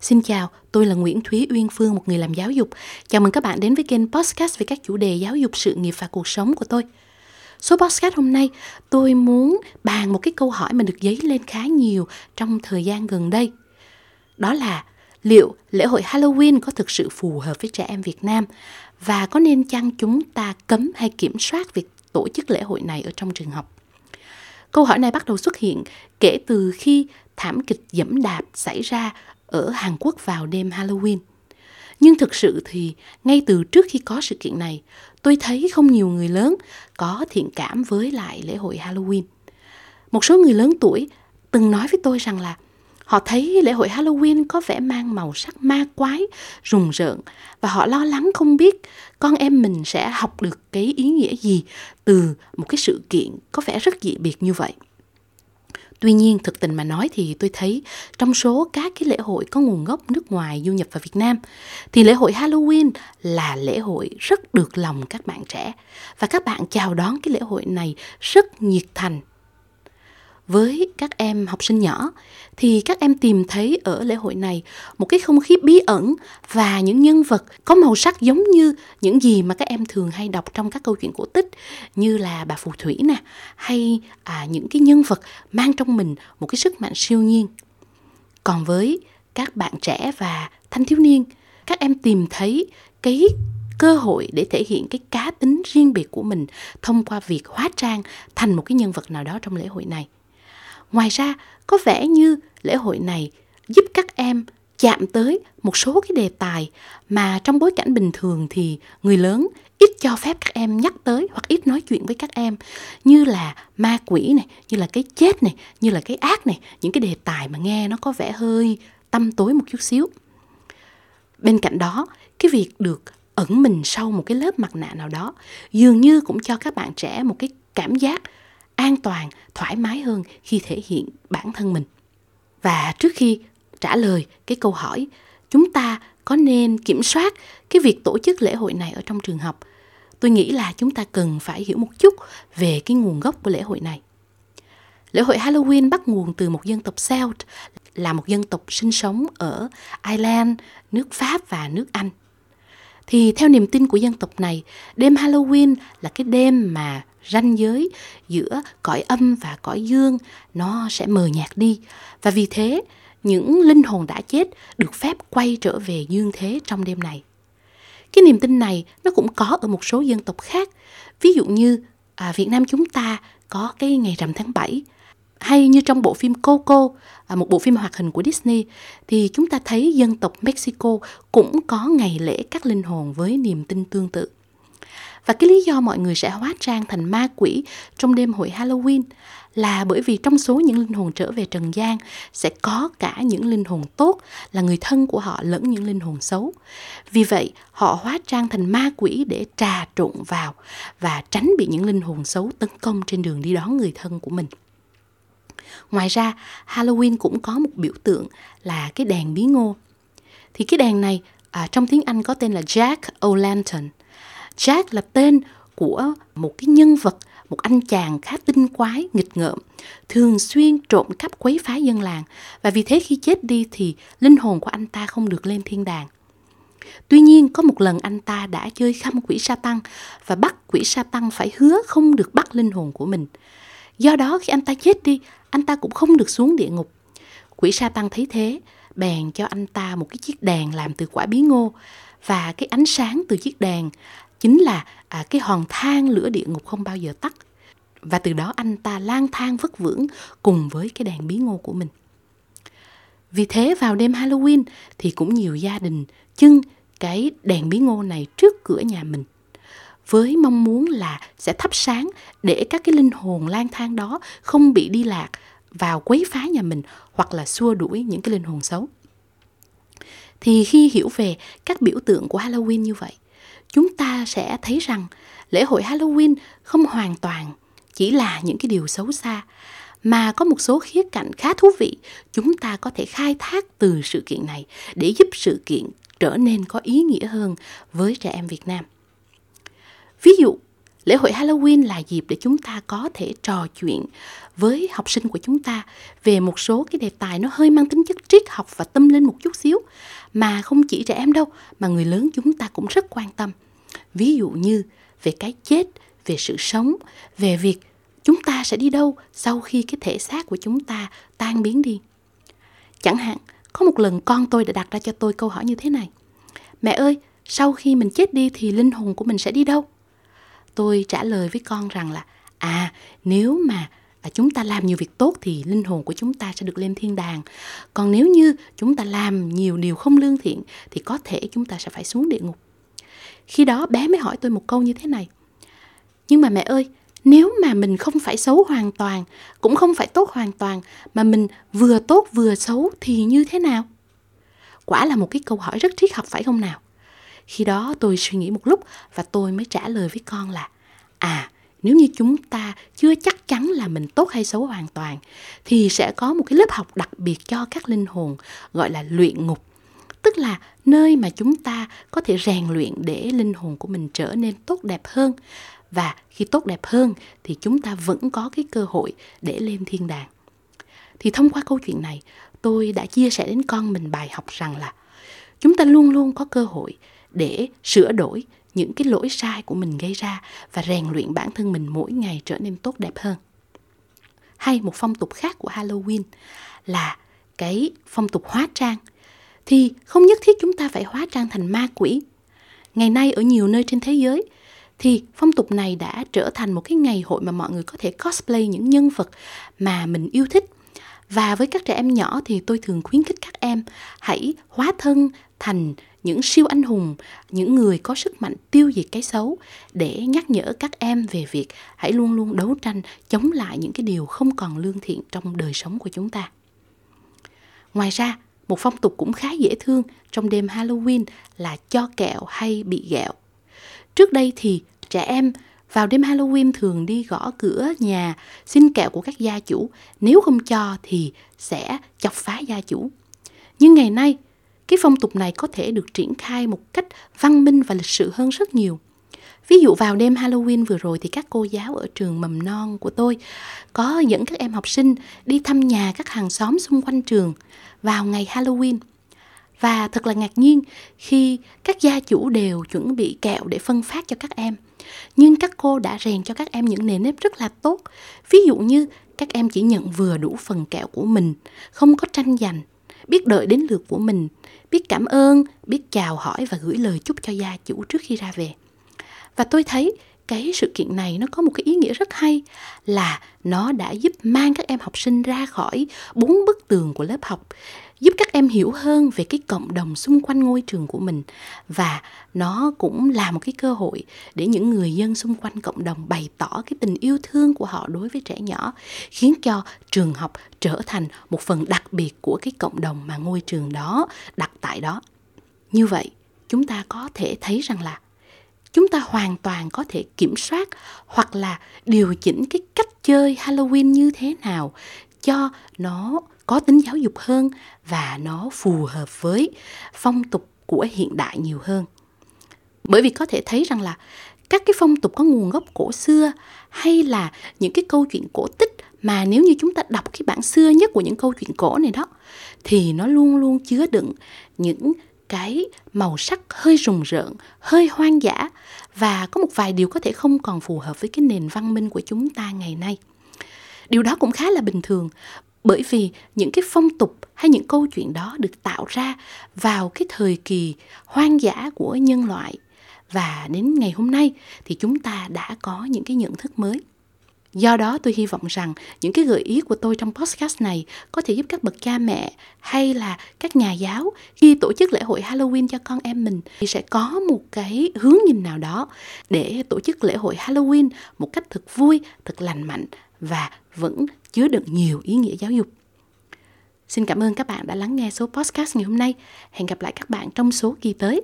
Xin chào, tôi là Nguyễn Thúy Uyên Phương, một người làm giáo dục. Chào mừng các bạn đến với kênh podcast về các chủ đề giáo dục, sự nghiệp và cuộc sống của tôi. Số podcast hôm nay, tôi muốn bàn một cái câu hỏi mà được dấy lên khá nhiều trong thời gian gần đây. Đó là liệu lễ hội Halloween có thực sự phù hợp với trẻ em Việt Nam và có nên chăng chúng ta cấm hay kiểm soát việc tổ chức lễ hội này ở trong trường học? Câu hỏi này bắt đầu xuất hiện kể từ khi thảm kịch dẫm đạp xảy ra ở Hàn Quốc vào đêm Halloween. Nhưng thực sự thì ngay từ trước khi có sự kiện này, tôi thấy không nhiều người lớn có thiện cảm với lại lễ hội Halloween. Một số người lớn tuổi từng nói với tôi rằng là họ thấy lễ hội Halloween có vẻ mang màu sắc ma quái, rùng rợn và họ lo lắng không biết con em mình sẽ học được cái ý nghĩa gì từ một cái sự kiện có vẻ rất dị biệt như vậy. Tuy nhiên, thực tình mà nói thì tôi thấy trong số các cái lễ hội có nguồn gốc nước ngoài du nhập vào Việt Nam thì lễ hội Halloween là lễ hội rất được lòng các bạn trẻ. Và các bạn chào đón cái lễ hội này rất nhiệt thành với các em học sinh nhỏ thì các em tìm thấy ở lễ hội này một cái không khí bí ẩn và những nhân vật có màu sắc giống như những gì mà các em thường hay đọc trong các câu chuyện cổ tích như là bà phù thủy nè hay à, những cái nhân vật mang trong mình một cái sức mạnh siêu nhiên. Còn với các bạn trẻ và thanh thiếu niên các em tìm thấy cái cơ hội để thể hiện cái cá tính riêng biệt của mình thông qua việc hóa trang thành một cái nhân vật nào đó trong lễ hội này. Ngoài ra, có vẻ như lễ hội này giúp các em chạm tới một số cái đề tài mà trong bối cảnh bình thường thì người lớn ít cho phép các em nhắc tới hoặc ít nói chuyện với các em như là ma quỷ này, như là cái chết này, như là cái ác này, những cái đề tài mà nghe nó có vẻ hơi tâm tối một chút xíu. Bên cạnh đó, cái việc được ẩn mình sau một cái lớp mặt nạ nào đó dường như cũng cho các bạn trẻ một cái cảm giác an toàn, thoải mái hơn khi thể hiện bản thân mình. Và trước khi trả lời cái câu hỏi chúng ta có nên kiểm soát cái việc tổ chức lễ hội này ở trong trường học? Tôi nghĩ là chúng ta cần phải hiểu một chút về cái nguồn gốc của lễ hội này. Lễ hội halloween bắt nguồn từ một dân tộc celt là một dân tộc sinh sống ở ireland nước pháp và nước anh. Thì theo niềm tin của dân tộc này đêm halloween là cái đêm mà ranh giới giữa cõi âm và cõi dương nó sẽ mờ nhạt đi. Và vì thế những linh hồn đã chết được phép quay trở về dương thế trong đêm này. Cái niềm tin này nó cũng có ở một số dân tộc khác. Ví dụ như à, Việt Nam chúng ta có cái ngày rằm tháng 7 hay như trong bộ phim Coco, à, một bộ phim hoạt hình của Disney, thì chúng ta thấy dân tộc Mexico cũng có ngày lễ các linh hồn với niềm tin tương tự. Và cái lý do mọi người sẽ hóa trang thành ma quỷ trong đêm hội Halloween là bởi vì trong số những linh hồn trở về trần gian sẽ có cả những linh hồn tốt là người thân của họ lẫn những linh hồn xấu. Vì vậy, họ hóa trang thành ma quỷ để trà trộn vào và tránh bị những linh hồn xấu tấn công trên đường đi đón người thân của mình. Ngoài ra, Halloween cũng có một biểu tượng là cái đèn bí ngô. Thì cái đèn này à, trong tiếng Anh có tên là Jack O'Lantern. Jack là tên của một cái nhân vật, một anh chàng khá tinh quái, nghịch ngợm, thường xuyên trộm cắp quấy phá dân làng và vì thế khi chết đi thì linh hồn của anh ta không được lên thiên đàng. Tuy nhiên có một lần anh ta đã chơi khăm quỷ sa tăng và bắt quỷ sa tăng phải hứa không được bắt linh hồn của mình. Do đó khi anh ta chết đi, anh ta cũng không được xuống địa ngục. Quỷ sa tăng thấy thế, bèn cho anh ta một cái chiếc đèn làm từ quả bí ngô và cái ánh sáng từ chiếc đèn chính là à, cái hòn than lửa địa ngục không bao giờ tắt và từ đó anh ta lang thang vất vưởng cùng với cái đèn bí ngô của mình vì thế vào đêm Halloween thì cũng nhiều gia đình trưng cái đèn bí ngô này trước cửa nhà mình với mong muốn là sẽ thắp sáng để các cái linh hồn lang thang đó không bị đi lạc vào quấy phá nhà mình hoặc là xua đuổi những cái linh hồn xấu. Thì khi hiểu về các biểu tượng của Halloween như vậy chúng ta sẽ thấy rằng lễ hội Halloween không hoàn toàn chỉ là những cái điều xấu xa mà có một số khía cạnh khá thú vị chúng ta có thể khai thác từ sự kiện này để giúp sự kiện trở nên có ý nghĩa hơn với trẻ em Việt Nam. Ví dụ, lễ hội Halloween là dịp để chúng ta có thể trò chuyện với học sinh của chúng ta về một số cái đề tài nó hơi mang tính chất triết học và tâm linh một chút xíu mà không chỉ trẻ em đâu mà người lớn chúng ta cũng rất quan tâm. Ví dụ như về cái chết, về sự sống, về việc chúng ta sẽ đi đâu sau khi cái thể xác của chúng ta tan biến đi. Chẳng hạn, có một lần con tôi đã đặt ra cho tôi câu hỏi như thế này. Mẹ ơi, sau khi mình chết đi thì linh hồn của mình sẽ đi đâu? Tôi trả lời với con rằng là à, nếu mà à, chúng ta làm nhiều việc tốt thì linh hồn của chúng ta sẽ được lên thiên đàng. Còn nếu như chúng ta làm nhiều điều không lương thiện thì có thể chúng ta sẽ phải xuống địa ngục. Khi đó bé mới hỏi tôi một câu như thế này. Nhưng mà mẹ ơi, nếu mà mình không phải xấu hoàn toàn, cũng không phải tốt hoàn toàn, mà mình vừa tốt vừa xấu thì như thế nào? Quả là một cái câu hỏi rất triết học phải không nào? Khi đó tôi suy nghĩ một lúc và tôi mới trả lời với con là À, nếu như chúng ta chưa chắc chắn là mình tốt hay xấu hoàn toàn thì sẽ có một cái lớp học đặc biệt cho các linh hồn gọi là luyện ngục. Tức là nơi mà chúng ta có thể rèn luyện để linh hồn của mình trở nên tốt đẹp hơn. Và khi tốt đẹp hơn thì chúng ta vẫn có cái cơ hội để lên thiên đàng. Thì thông qua câu chuyện này tôi đã chia sẻ đến con mình bài học rằng là chúng ta luôn luôn có cơ hội để sửa đổi những cái lỗi sai của mình gây ra và rèn luyện bản thân mình mỗi ngày trở nên tốt đẹp hơn. Hay một phong tục khác của Halloween là cái phong tục hóa trang. Thì không nhất thiết chúng ta phải hóa trang thành ma quỷ. Ngày nay ở nhiều nơi trên thế giới thì phong tục này đã trở thành một cái ngày hội mà mọi người có thể cosplay những nhân vật mà mình yêu thích. Và với các trẻ em nhỏ thì tôi thường khuyến khích các em hãy hóa thân thành những siêu anh hùng, những người có sức mạnh tiêu diệt cái xấu để nhắc nhở các em về việc hãy luôn luôn đấu tranh chống lại những cái điều không còn lương thiện trong đời sống của chúng ta. Ngoài ra, một phong tục cũng khá dễ thương trong đêm Halloween là cho kẹo hay bị gẹo. Trước đây thì trẻ em vào đêm Halloween thường đi gõ cửa nhà xin kẹo của các gia chủ, nếu không cho thì sẽ chọc phá gia chủ. Nhưng ngày nay, cái phong tục này có thể được triển khai một cách văn minh và lịch sự hơn rất nhiều. Ví dụ vào đêm Halloween vừa rồi thì các cô giáo ở trường mầm non của tôi có dẫn các em học sinh đi thăm nhà các hàng xóm xung quanh trường vào ngày Halloween. Và thật là ngạc nhiên khi các gia chủ đều chuẩn bị kẹo để phân phát cho các em. Nhưng các cô đã rèn cho các em những nề nếp rất là tốt. Ví dụ như các em chỉ nhận vừa đủ phần kẹo của mình, không có tranh giành, biết đợi đến lượt của mình, biết cảm ơn, biết chào hỏi và gửi lời chúc cho gia chủ trước khi ra về. Và tôi thấy cái sự kiện này nó có một cái ý nghĩa rất hay là nó đã giúp mang các em học sinh ra khỏi bốn bức tường của lớp học giúp các em hiểu hơn về cái cộng đồng xung quanh ngôi trường của mình. Và nó cũng là một cái cơ hội để những người dân xung quanh cộng đồng bày tỏ cái tình yêu thương của họ đối với trẻ nhỏ, khiến cho trường học trở thành một phần đặc biệt của cái cộng đồng mà ngôi trường đó đặt tại đó. Như vậy, chúng ta có thể thấy rằng là chúng ta hoàn toàn có thể kiểm soát hoặc là điều chỉnh cái cách chơi Halloween như thế nào cho nó có tính giáo dục hơn và nó phù hợp với phong tục của hiện đại nhiều hơn. Bởi vì có thể thấy rằng là các cái phong tục có nguồn gốc cổ xưa hay là những cái câu chuyện cổ tích mà nếu như chúng ta đọc cái bản xưa nhất của những câu chuyện cổ này đó thì nó luôn luôn chứa đựng những cái màu sắc hơi rùng rợn, hơi hoang dã và có một vài điều có thể không còn phù hợp với cái nền văn minh của chúng ta ngày nay. Điều đó cũng khá là bình thường bởi vì những cái phong tục hay những câu chuyện đó được tạo ra vào cái thời kỳ hoang dã của nhân loại. Và đến ngày hôm nay thì chúng ta đã có những cái nhận thức mới. Do đó tôi hy vọng rằng những cái gợi ý của tôi trong podcast này có thể giúp các bậc cha mẹ hay là các nhà giáo khi tổ chức lễ hội Halloween cho con em mình thì sẽ có một cái hướng nhìn nào đó để tổ chức lễ hội Halloween một cách thật vui, thật lành mạnh và vẫn chứa đựng nhiều ý nghĩa giáo dục. Xin cảm ơn các bạn đã lắng nghe số podcast ngày hôm nay. Hẹn gặp lại các bạn trong số kỳ tới.